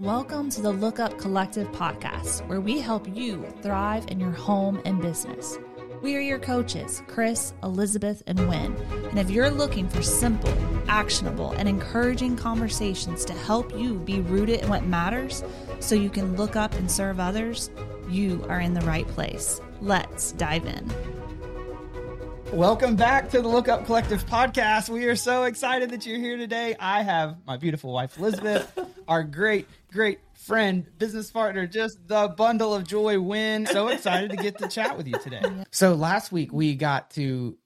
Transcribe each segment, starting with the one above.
Welcome to the Look Up Collective podcast, where we help you thrive in your home and business. We are your coaches, Chris, Elizabeth, and Wynne. And if you're looking for simple, actionable, and encouraging conversations to help you be rooted in what matters so you can look up and serve others, you are in the right place. Let's dive in. Welcome back to the Look Up Collective podcast. We are so excited that you're here today. I have my beautiful wife, Elizabeth, our great, great friend, business partner, just the bundle of joy Wynne. So excited to get to chat with you today. So last week we got to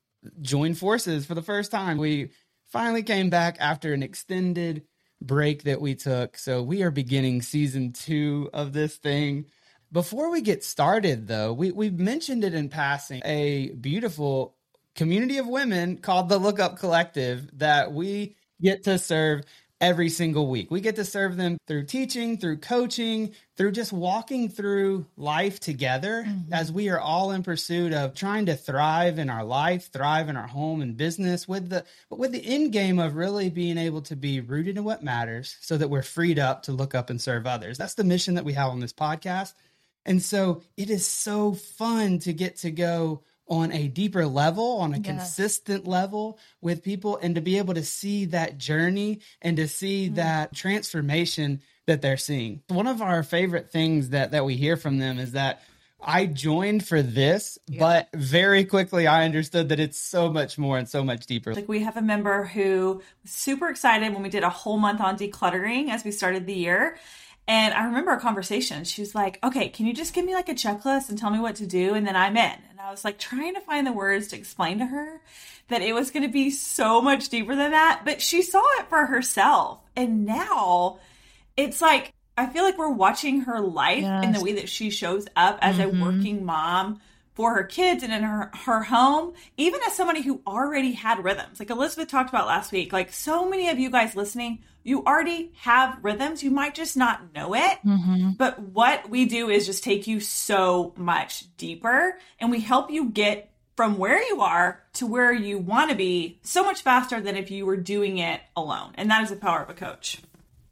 join forces for the first time. We finally came back after an extended break that we took. So we are beginning season two of this thing. Before we get started, though, we, we mentioned it in passing a beautiful community of women called the Look Up Collective that we get to serve every single week. We get to serve them through teaching, through coaching, through just walking through life together mm-hmm. as we are all in pursuit of trying to thrive in our life, thrive in our home and business with the but with the end game of really being able to be rooted in what matters so that we're freed up to look up and serve others. That's the mission that we have on this podcast. And so it is so fun to get to go on a deeper level, on a yes. consistent level with people, and to be able to see that journey and to see mm-hmm. that transformation that they're seeing. One of our favorite things that that we hear from them is that I joined for this, yeah. but very quickly I understood that it's so much more and so much deeper. Like we have a member who was super excited when we did a whole month on decluttering as we started the year. And I remember a conversation. She was like, okay, can you just give me like a checklist and tell me what to do? And then I'm in. And I was like trying to find the words to explain to her that it was going to be so much deeper than that. But she saw it for herself. And now it's like, I feel like we're watching her life yes. in the way that she shows up as mm-hmm. a working mom for her kids and in her, her home, even as somebody who already had rhythms. Like Elizabeth talked about last week, like so many of you guys listening, you already have rhythms. You might just not know it. Mm-hmm. But what we do is just take you so much deeper and we help you get from where you are to where you want to be so much faster than if you were doing it alone. And that is the power of a coach.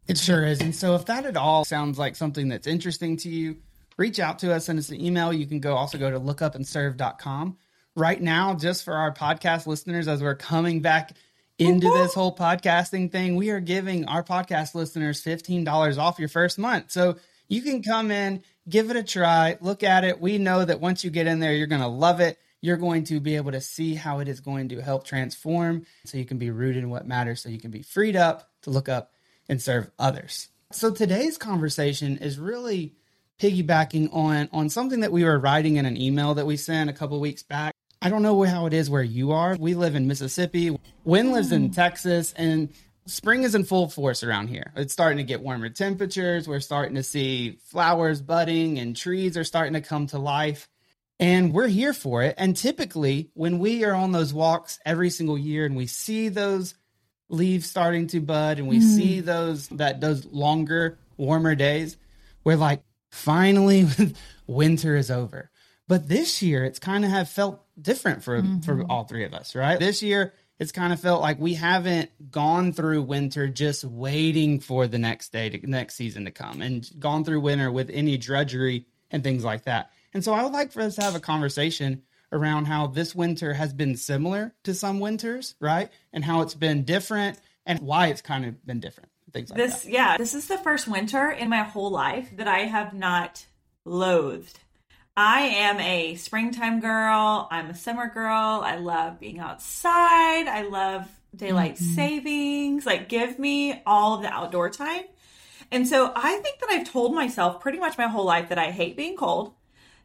It sure is. And so if that at all sounds like something that's interesting to you, reach out to us, send us an email. You can go also go to lookupandserve.com. Right now, just for our podcast listeners, as we're coming back into this whole podcasting thing, we are giving our podcast listeners $15 off your first month. So you can come in, give it a try, look at it. We know that once you get in there, you're going to love it. You're going to be able to see how it is going to help transform so you can be rooted in what matters, so you can be freed up to look up and serve others. So today's conversation is really piggybacking on on something that we were writing in an email that we sent a couple weeks back. I don't know how it is where you are. We live in Mississippi. Wynne lives in Texas, and spring is in full force around here. It's starting to get warmer temperatures. We're starting to see flowers budding, and trees are starting to come to life. And we're here for it. And typically, when we are on those walks every single year and we see those leaves starting to bud and we mm. see those that those longer, warmer days, we're like, finally winter is over. But this year it's kind of have felt different for mm-hmm. for all three of us, right? This year it's kind of felt like we haven't gone through winter just waiting for the next day to next season to come and gone through winter with any drudgery and things like that. And so I would like for us to have a conversation around how this winter has been similar to some winters, right? And how it's been different and why it's kind of been different things like this, that. Yeah, this is the first winter in my whole life that I have not loathed. I am a springtime girl. I'm a summer girl. I love being outside. I love daylight mm-hmm. savings. Like, give me all the outdoor time. And so I think that I've told myself pretty much my whole life that I hate being cold,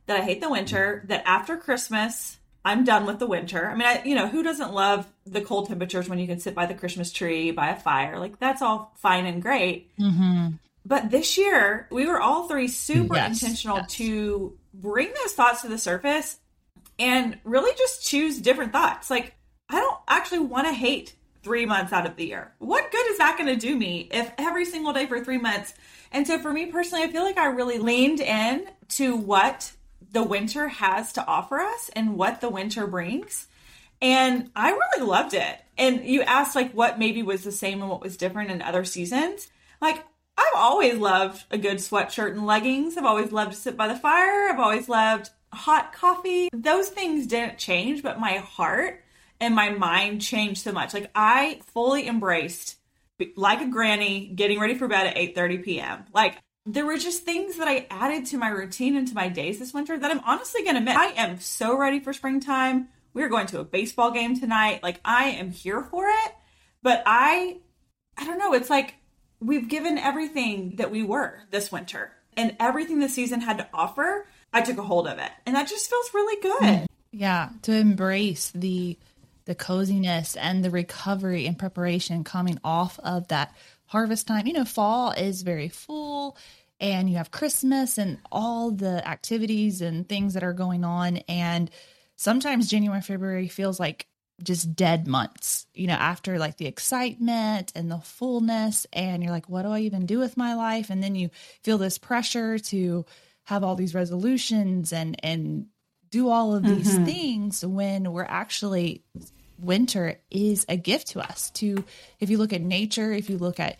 that I hate the winter, that after Christmas, I'm done with the winter. I mean, I, you know, who doesn't love the cold temperatures when you can sit by the Christmas tree, by a fire? Like, that's all fine and great. Mm-hmm. But this year, we were all three super yes, intentional yes. to bring those thoughts to the surface and really just choose different thoughts. Like, I don't actually want to hate three months out of the year. What good is that going to do me if every single day for three months? And so, for me personally, I feel like I really leaned in to what the winter has to offer us and what the winter brings. And I really loved it. And you asked like what maybe was the same and what was different in other seasons. Like I've always loved a good sweatshirt and leggings. I've always loved to sit by the fire. I've always loved hot coffee. Those things didn't change, but my heart and my mind changed so much. Like I fully embraced like a granny getting ready for bed at 8:30 p.m. Like there were just things that I added to my routine and to my days this winter that I'm honestly going to miss. I am so ready for springtime. We're going to a baseball game tonight. Like I am here for it. But I I don't know, it's like we've given everything that we were this winter and everything the season had to offer. I took a hold of it. And that just feels really good. Yeah, to embrace the the coziness and the recovery and preparation coming off of that harvest time. You know, fall is very full and you have Christmas and all the activities and things that are going on. And sometimes January, February feels like just dead months, you know, after like the excitement and the fullness. And you're like, what do I even do with my life? And then you feel this pressure to have all these resolutions and, and, do all of these mm-hmm. things when we're actually winter is a gift to us to if you look at nature if you look at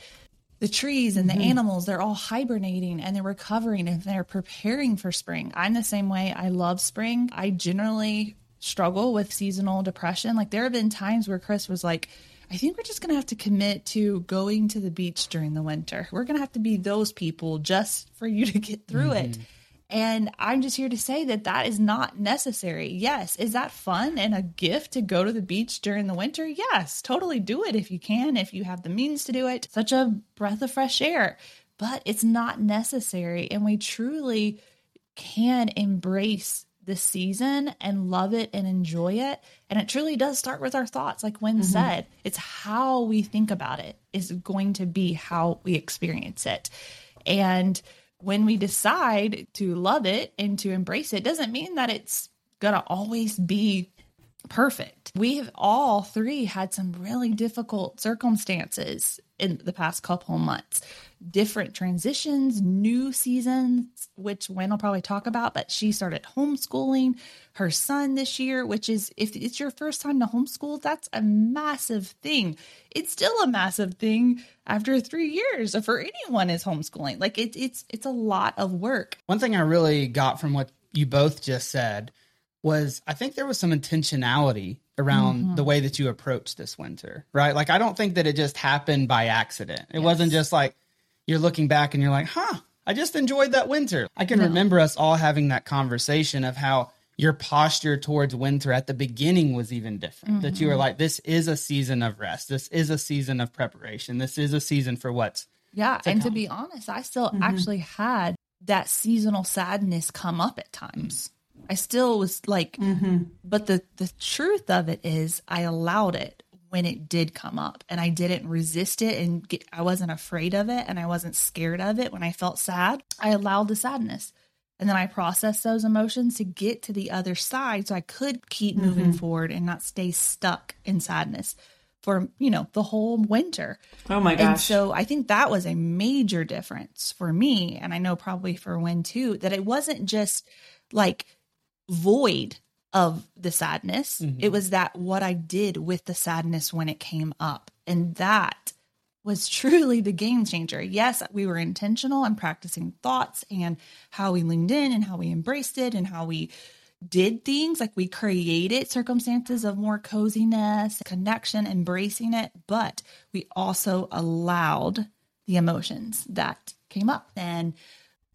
the trees and the mm-hmm. animals they're all hibernating and they're recovering and they're preparing for spring i'm the same way i love spring i generally struggle with seasonal depression like there have been times where chris was like I think we're just going to have to commit to going to the beach during the winter. We're going to have to be those people just for you to get through mm-hmm. it. And I'm just here to say that that is not necessary. Yes. Is that fun and a gift to go to the beach during the winter? Yes. Totally do it if you can, if you have the means to do it. Such a breath of fresh air, but it's not necessary. And we truly can embrace the season and love it and enjoy it. And it truly does start with our thoughts. Like Wynne mm-hmm. said, it's how we think about it is going to be how we experience it. And when we decide to love it and to embrace it doesn't mean that it's going to always be perfect. We have all three had some really difficult circumstances in the past couple months. Different transitions, new seasons, which Wynne will probably talk about, but she started homeschooling her son this year, which is, if it's your first time to homeschool, that's a massive thing. It's still a massive thing after three years for anyone is homeschooling. Like it, it's, it's a lot of work. One thing I really got from what you both just said was I think there was some intentionality around mm-hmm. the way that you approached this winter, right? Like I don't think that it just happened by accident. It yes. wasn't just like you're looking back and you're like, "Huh, I just enjoyed that winter." I can no. remember us all having that conversation of how your posture towards winter at the beginning was even different. Mm-hmm. That you were mm-hmm. like, "This is a season of rest. This is a season of preparation. This is a season for what's yeah." To and come. to be honest, I still mm-hmm. actually had that seasonal sadness come up at times. I still was like, mm-hmm. but the the truth of it is, I allowed it when it did come up, and I didn't resist it, and get, I wasn't afraid of it, and I wasn't scared of it when I felt sad. I allowed the sadness, and then I processed those emotions to get to the other side, so I could keep mm-hmm. moving forward and not stay stuck in sadness for you know the whole winter. Oh my gosh! And so I think that was a major difference for me, and I know probably for Wynne too, that it wasn't just like void of the sadness. Mm-hmm. It was that what I did with the sadness when it came up. And that was truly the game changer. Yes, we were intentional and practicing thoughts and how we leaned in and how we embraced it and how we did things like we created circumstances of more coziness, connection, embracing it, but we also allowed the emotions that came up and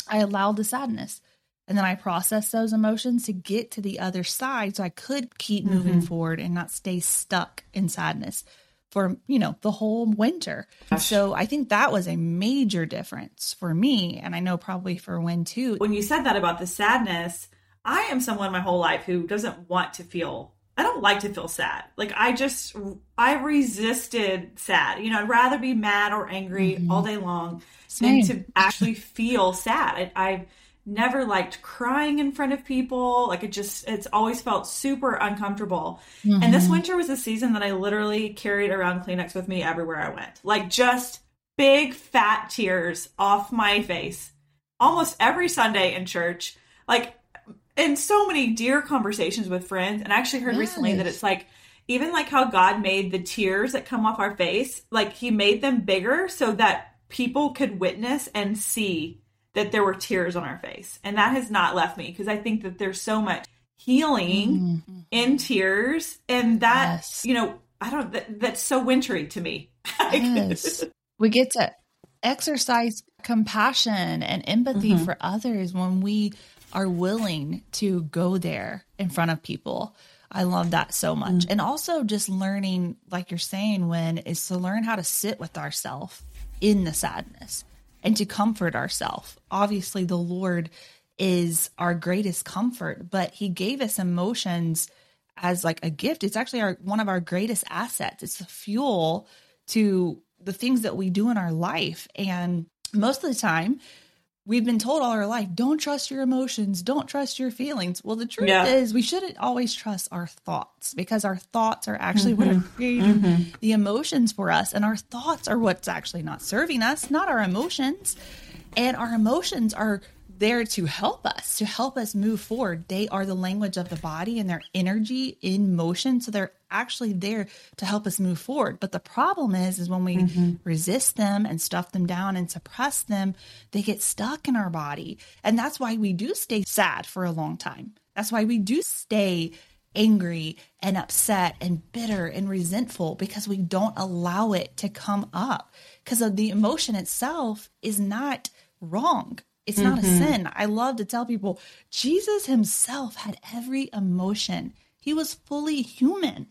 I allowed the sadness. And then I process those emotions to get to the other side so I could keep mm-hmm. moving forward and not stay stuck in sadness for, you know, the whole winter. So I think that was a major difference for me. And I know probably for Wynne too. When you said that about the sadness, I am someone my whole life who doesn't want to feel I don't like to feel sad. Like I just I resisted sad. You know, I'd rather be mad or angry mm-hmm. all day long Same. than to actually feel sad. I, I never liked crying in front of people. Like it just, it's always felt super uncomfortable. Mm-hmm. And this mm-hmm. winter was a season that I literally carried around Kleenex with me everywhere I went. Like just big fat tears off my face almost every Sunday in church. Like, in so many dear conversations with friends. And I actually heard yes. recently that it's like, even like how God made the tears that come off our face, like he made them bigger so that people could witness and see that there were tears on our face. And that has not left me because I think that there's so much healing mm-hmm. in tears and that yes. you know I don't that, that's so wintry to me. yes. we get to exercise compassion and empathy mm-hmm. for others Wynne we are willing to go there in front of people. I love that so much. Mm-hmm. And also just learning, like you're saying, when is to learn how to sit with ourselves in the sadness and to comfort ourselves. Obviously, the Lord is our greatest comfort, but He gave us emotions as like a gift. It's actually our one of our greatest assets. It's the fuel to the things that we do in our life. And most of the time, we've been told all our life don't trust your emotions don't trust your feelings well the truth yeah. is we shouldn't always trust our thoughts because our thoughts are actually mm-hmm. what are mm-hmm. creating mm-hmm. the emotions for us and our thoughts are what's actually not serving us not our emotions and our emotions are there to help us, to help us move forward. They are the language of the body and their energy in motion. So they're actually there to help us move forward. But the problem is, is when we mm-hmm. resist them and stuff them down and suppress them, they get stuck in our body. And that's why we do stay sad for a long time. That's why we do stay angry and upset and bitter and resentful because we don't allow it to come up because of the emotion itself is not wrong it's not mm-hmm. a sin. I love to tell people Jesus himself had every emotion. He was fully human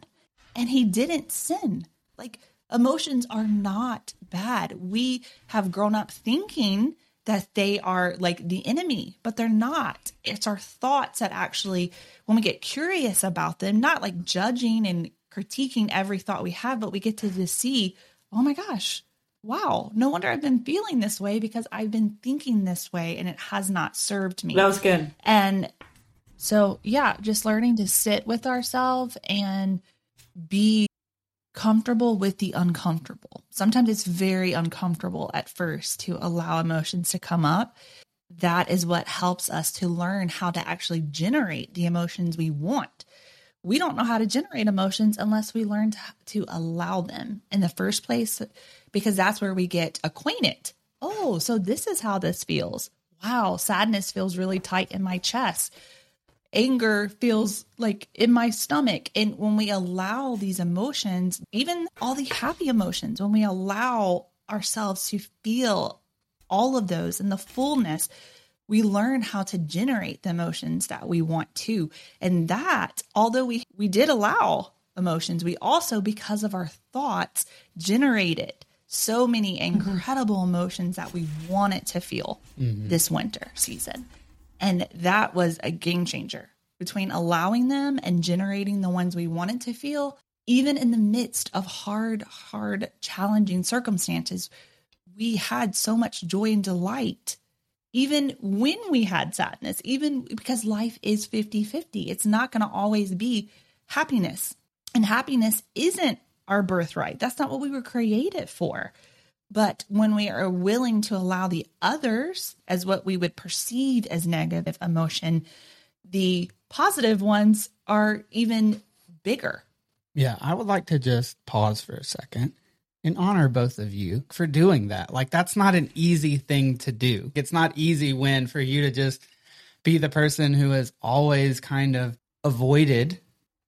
and he didn't sin. Like emotions are not bad. We have grown up thinking that they are like the enemy, but they're not. It's our thoughts that actually, when we get curious about them, not like judging and critiquing every thought we have, but we get to just see, oh my gosh, wow, no wonder I've been feeling this way because I've been thinking this way and it has not served me. That was good. And so, yeah, just learning to sit with ourselves and be comfortable with the uncomfortable. Sometimes it's very uncomfortable at first to allow emotions to come up. That is what helps us to learn how to actually generate the emotions we want. We don't know how to generate emotions unless we learn to, to allow them in the first place because that's where we get acquainted. Oh, so this is how this feels. Wow, sadness feels really tight in my chest. Anger feels like in my stomach. And when we allow these emotions, even all the happy emotions, when we allow ourselves to feel all of those in the fullness, we learn how to generate the emotions that we want to. And that, although we, we did allow emotions, we also, because of our thoughts, generated so many mm-hmm. incredible emotions that we wanted to feel mm-hmm. this winter season. And that was a game changer between allowing them and generating the ones we wanted to feel, even in the midst of hard, hard, challenging circumstances. We had so much joy and delight, even when we had sadness, even because life is 50 50. It's not going to always be happiness. And happiness isn't our birthright. That's not what we were created for. But when we are willing to allow the others as what we would perceive as negative emotion, the positive ones are even bigger. Yeah, I would like to just pause for a second and honor both of you for doing that. Like, that's not an easy thing to do. It's not easy when for you to just be the person who has always kind of avoided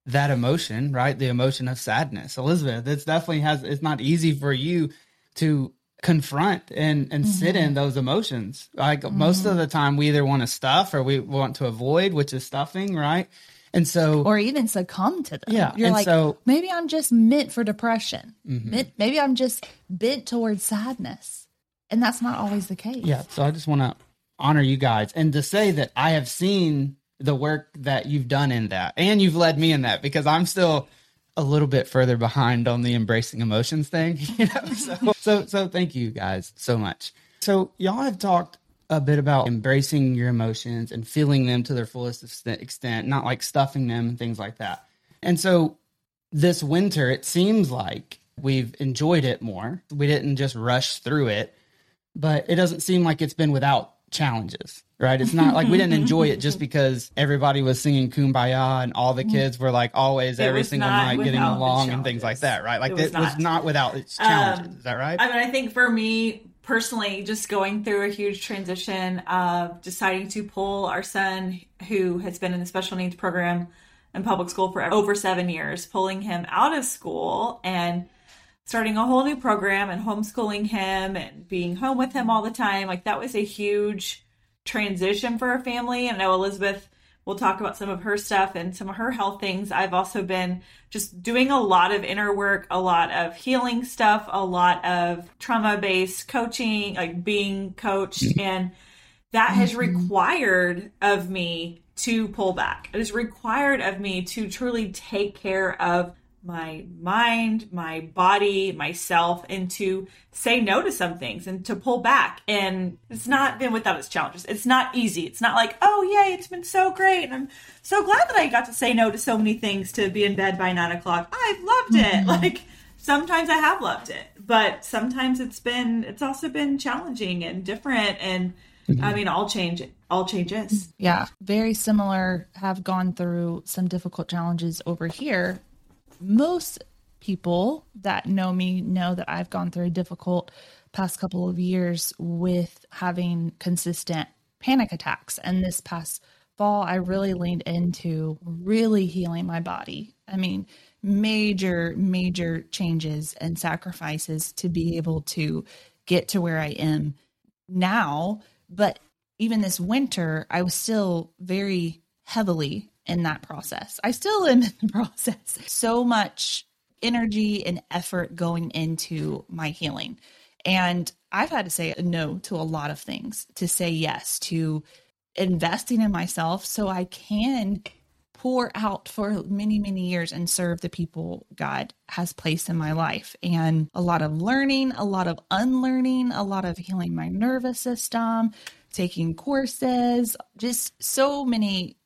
that emotion, right? The emotion of sadness. Elizabeth, it's definitely has it's not easy for you to confront and and mm-hmm. sit in those emotions. Like mm-hmm. most of the time we either want to stuff or we want to avoid, which is stuffing, right? And so or even succumb to them. Yeah. You're like so, maybe I'm just meant for depression. Mm-hmm. Maybe I'm just bent towards sadness. And that's not always the case. Yeah. So I just want to honor you guys and to say that I have seen the work that you've done in that and you've led me in that because i'm still a little bit further behind on the embracing emotions thing you know? So so so thank you guys so much. So y'all have talked a bit about embracing your emotions and feeling them to their fullest extent not like stuffing them and things like that. And so this winter it seems like we've enjoyed it more. We didn't just rush through it but it doesn't seem like it's been without challenges right? It's not like we didn't enjoy it just because everybody was singing Kumbaya and all the kids were like always it every single night getting along and things like that, right? Like it was, it not. was not, without its challenges. Um, is that right? I mean, I think for me personally just going through a huge transition of deciding to pull our son who has been in the special needs program in public school for over seven years, pulling him out of school and starting a whole new program and homeschooling him and being home with him all the time. Like that was a huge transition for our family. And I know Elizabeth will talk about some of her stuff and some of her health things. I've also been just doing a lot of inner work, a lot of healing stuff, a lot of trauma based coaching, like being coached. Mm-hmm. And that has mm-hmm. required of me to pull back. It is required of me to truly take care of my mind, my body, myself, and to say no to some things and to pull back. And it's not been without its challenges. It's not easy. It's not like, oh, yay, it's been so great. And I'm so glad that I got to say no to so many things to be in bed by nine o'clock. I've loved it. Mm-hmm. Like, sometimes I have loved it, but sometimes it's been, it's also been challenging and different. And mm-hmm. I mean, all change, all changes. Yeah. Very similar, have gone through some difficult challenges over here most people that know me know that I've gone through a difficult past couple of years with having consistent panic attacks. And this past fall, I really leaned into really healing my body. I mean, major, major changes and sacrifices to be able to get to where I am now. But even this winter, I was still very heavily in that process. I still am in the process. So much energy and effort going into my healing. And I've had to say no to a lot of things, to say yes to investing in myself so I can pour out for many, many years and serve the people God has placed in my life. And a lot of learning, a lot of unlearning, a lot of healing my nervous system, taking courses, just so many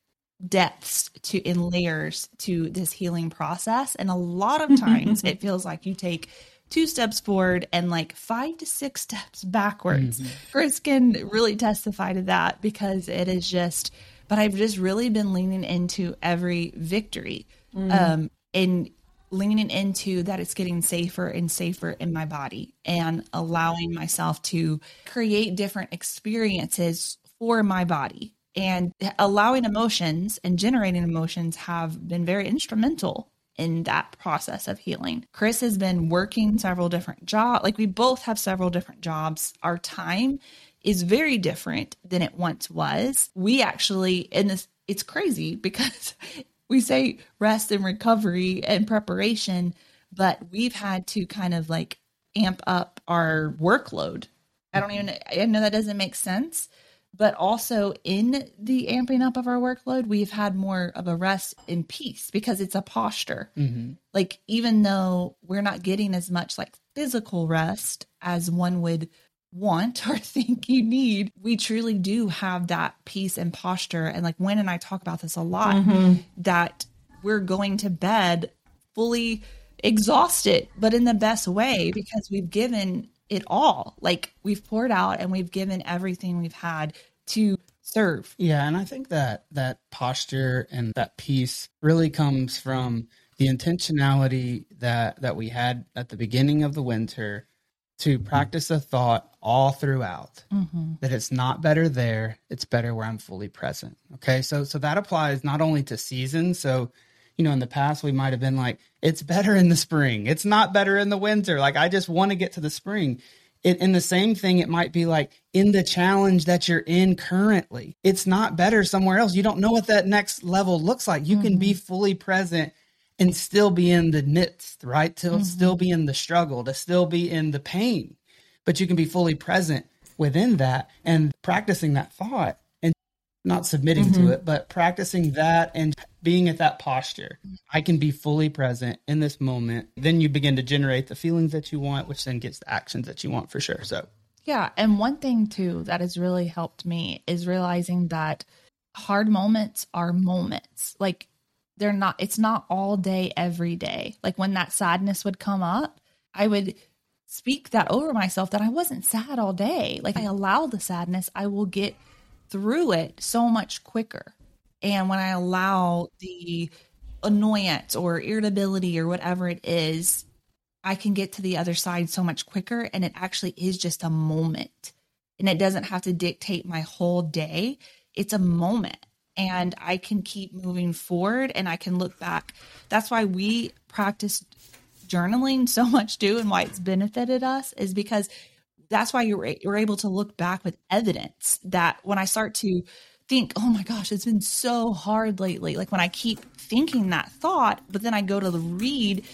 depths to in layers to this healing process and a lot of times it feels like you take two steps forward and like five to six steps backwards mm-hmm. chris can really testify to that because it is just but i've just really been leaning into every victory mm-hmm. um and leaning into that it's getting safer and safer in my body and allowing myself to create different experiences for my body and allowing emotions and generating emotions have been very instrumental in that process of healing. Chris has been working several different jobs. Like we both have several different jobs. Our time is very different than it once was. We actually, in this, it's crazy because we say rest and recovery and preparation, but we've had to kind of like amp up our workload. I don't even, I know that doesn't make sense, but also in the amping up of our workload, we've had more of a rest in peace because it's a posture. Mm-hmm. Like, even though we're not getting as much like physical rest as one would want or think you need, we truly do have that peace and posture. And like, Wynne and I talk about this a lot mm-hmm. that we're going to bed fully exhausted, but in the best way because we've given it all. Like we've poured out and we've given everything we've had to serve. Yeah, and I think that that posture and that peace really comes from the intentionality that that we had at the beginning of the winter to practice a thought all throughout mm-hmm. that it's not better there it's better where i'm fully present okay so so that applies not only to seasons so you know, in the past we might have been like, it's better in the spring. It's not better in the winter. Like I just want to get to the spring. It, and the same thing, it might be like in the challenge that you're in currently. It's not better somewhere else. You don't know what that next level looks like. You mm-hmm. can be mm-hmm. fully present and still be in the midst, right? To mm-hmm. still be in the struggle, to still be in the pain, but you can be fully present within that and practicing that thought not submitting mm-hmm. to it, but practicing that and being at that posture. I can be fully present in this moment. Then you begin to generate the feelings that you want, which then gets the actions that you want for sure. So, yeah. And one thing too that has really helped me is realizing that hard moments are moments. Like they're not, it's not all day, every day. Like when that sadness would come up, I would speak that over myself that I wasn't sad all day. Like I allow the sadness, I will get through it so much quicker. And when I allow the annoyance or irritability or whatever it is I can get to the other side so much quicker. And it actually is just a moment. And it doesn't have to dictate my whole day. It's a moment. And I can keep moving forward and I can look back. That's why we practice journaling so much too, and why it's benefited us is because that's why you're, you're able to look back with evidence that when I start to think, oh my gosh, it's been so hard lately. Like when I keep thinking that thought, but then I go to the read,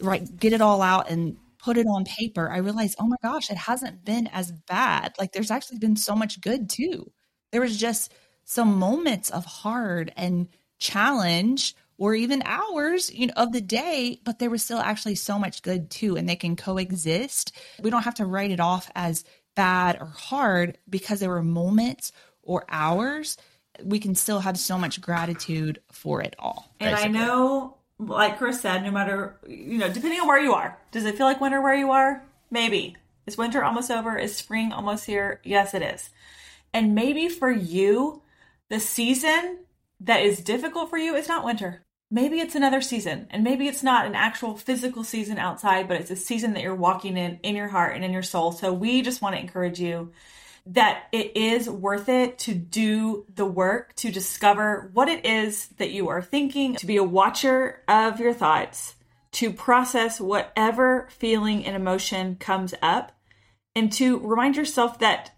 right, get it all out and put it on paper, I realize, oh my gosh, it hasn't been as bad. Like there's actually been so much good too. There was just some moments of hard and challenge or even hours you know of the day but there was still actually so much good too and they can coexist. We don't have to write it off as bad or hard because there were moments or hours. We can still have so much gratitude for it all. And basically. i know like chris said no matter you know depending on where you are does it feel like winter where you are? Maybe. Is winter almost over? Is spring almost here? Yes it is. And maybe for you the season that is difficult for you is not winter maybe it's another season and maybe it's not an actual physical season outside but it's a season that you're walking in in your heart and in your soul. So we just want to encourage you that it is worth it to do the work to discover what it is that you are thinking to be a watcher of your thoughts to process whatever feeling and emotion comes up and to remind yourself that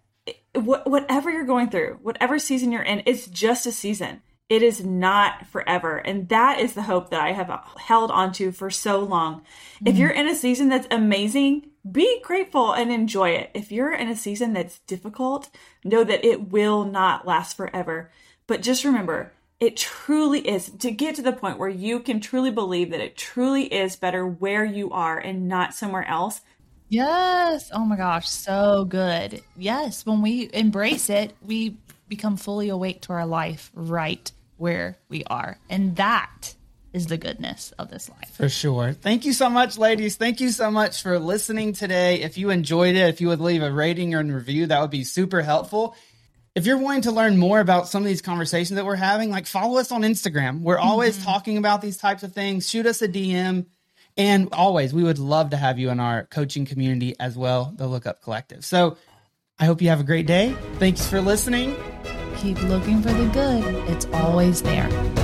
whatever you're going through whatever season you're in it's just a season it is not forever. And that is the hope that I have held onto for so long. Mm-hmm. If you're in a season that's amazing, be grateful and enjoy it. If you're in a season that's difficult, know that it will not last forever. But just remember, it truly is to get to the point where you can truly believe that it truly is better where you are and not somewhere else. Yes. Oh my gosh. So good. Yes. When we embrace it, we become fully awake to our life right where we are. And that is the goodness of this life. For sure. Thank you so much, ladies. Thank you so much for listening today. If you enjoyed it, if you would leave a rating or a review, that would be super helpful. If you're wanting to learn more about some of these conversations that we're having, like follow us on Instagram. We're always mm-hmm. talking about these types of things. Shoot us a DM. And always, we would love to have you in our coaching community as well, the Look Up Collective. So I hope you have a great day. Thanks for listening keep looking for the good, it's always there.